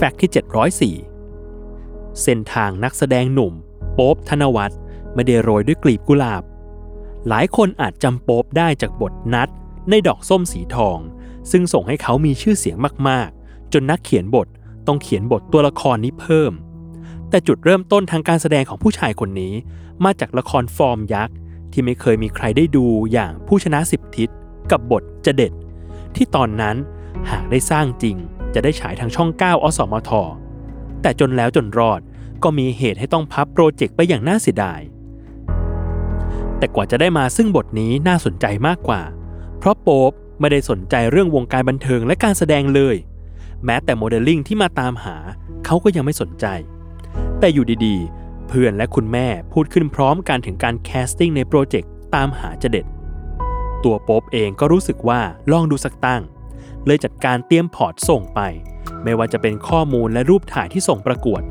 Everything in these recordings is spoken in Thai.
แฟกต์ที่ 704 เส้นทางนักแสดงหนุ่ม โป๊บธนวัฒน์ไม่ได้โรยด้วยกลีบกุหลาบ หลายคนอาจจำโป๊บได้จากบทนัด ในดอกส้มสีทอง ซึ่งส่งให้เขามีชื่อเสียงมากๆ จนนักเขียนบทต้องเขียนบทตัวละครนี้เพิ่ม แต่จุดเริ่มต้นทางการแสดงของผู้ชายคนนี้ มาจากละครฟอร์มยักษ์ ที่ไม่เคยมีใครได้ดูอย่างผู้ชนะสิบทิศกับบทจะเด็ด ที่ตอนนั้นหากได้สร้างจริง จะได้ฉายทางช่อง 9 อสมท แต่จนแล้วจนรอดก็มีเหตุให้ต้องพับโปรเจกต์ไปอย่างน่าเสียดาย แต่กว่าจะได้มาซึ่งบทนี้น่าสนใจมากกว่า เพราะโป๊ปไม่ได้สนใจเรื่องวงการบันเทิงและการแสดงเลย แม้แต่โมเดลลิ่งที่มาตามหาเขาก็ยังไม่สนใจ แต่อยู่ดีๆ เพื่อนและคุณแม่พูดขึ้นพร้อมกันถึงการ casting ในโปรเจกต์ตามหาจะเด็ด ตัวโป๊ปเองก็รู้สึกว่าลองดูสักตั้ง เลยจัดการเตรียม port ส่งไป ไม่ว่าจะเป็นข้อมูลและรูปถ่ายที่ส่งประกวด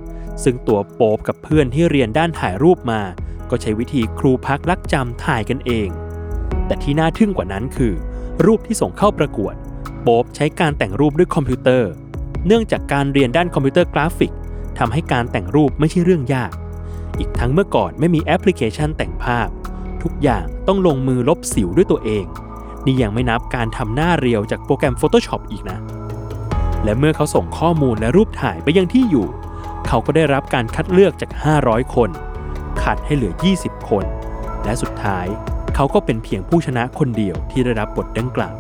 ซึ่งตัวโป๊ปกับเพื่อนที่เรียนด้านถ่ายรูปมา ก็ใช้วิธีครูพักลักจำถ่ายกันเอง แต่ที่น่าทึ่งกว่านั้นคือ รูปที่ส่งเข้าประกวด โป๊ปใช้การแต่งรูปด้วยคอมพิวเตอร์ เนื่องจากการเรียนด้านคอมพิวเตอร์กราฟิกทำให้การแต่งรูปไม่ใช่เรื่องยาก อีกทั้งเมื่อก่อนไม่มีแอปพลิเคชันแต่งภาพ ทุกอย่างต้องลงมือลบสิวด้วยตัวเอง นี่ยังไม่นับการทำหน้าเรียวจากโปรแกรม Photoshop อีกนะ และเมื่อเขาส่งข้อมูลและรูปถ่ายไปยังที่อยู่ เขาก็ได้รับการคัดเลือกจาก 500 คน คัดให้เหลือ 20 คน และสุดท้าย เขาก็เป็นเพียงผู้ชนะคนเดียวที่ได้รับบทดังกล่าว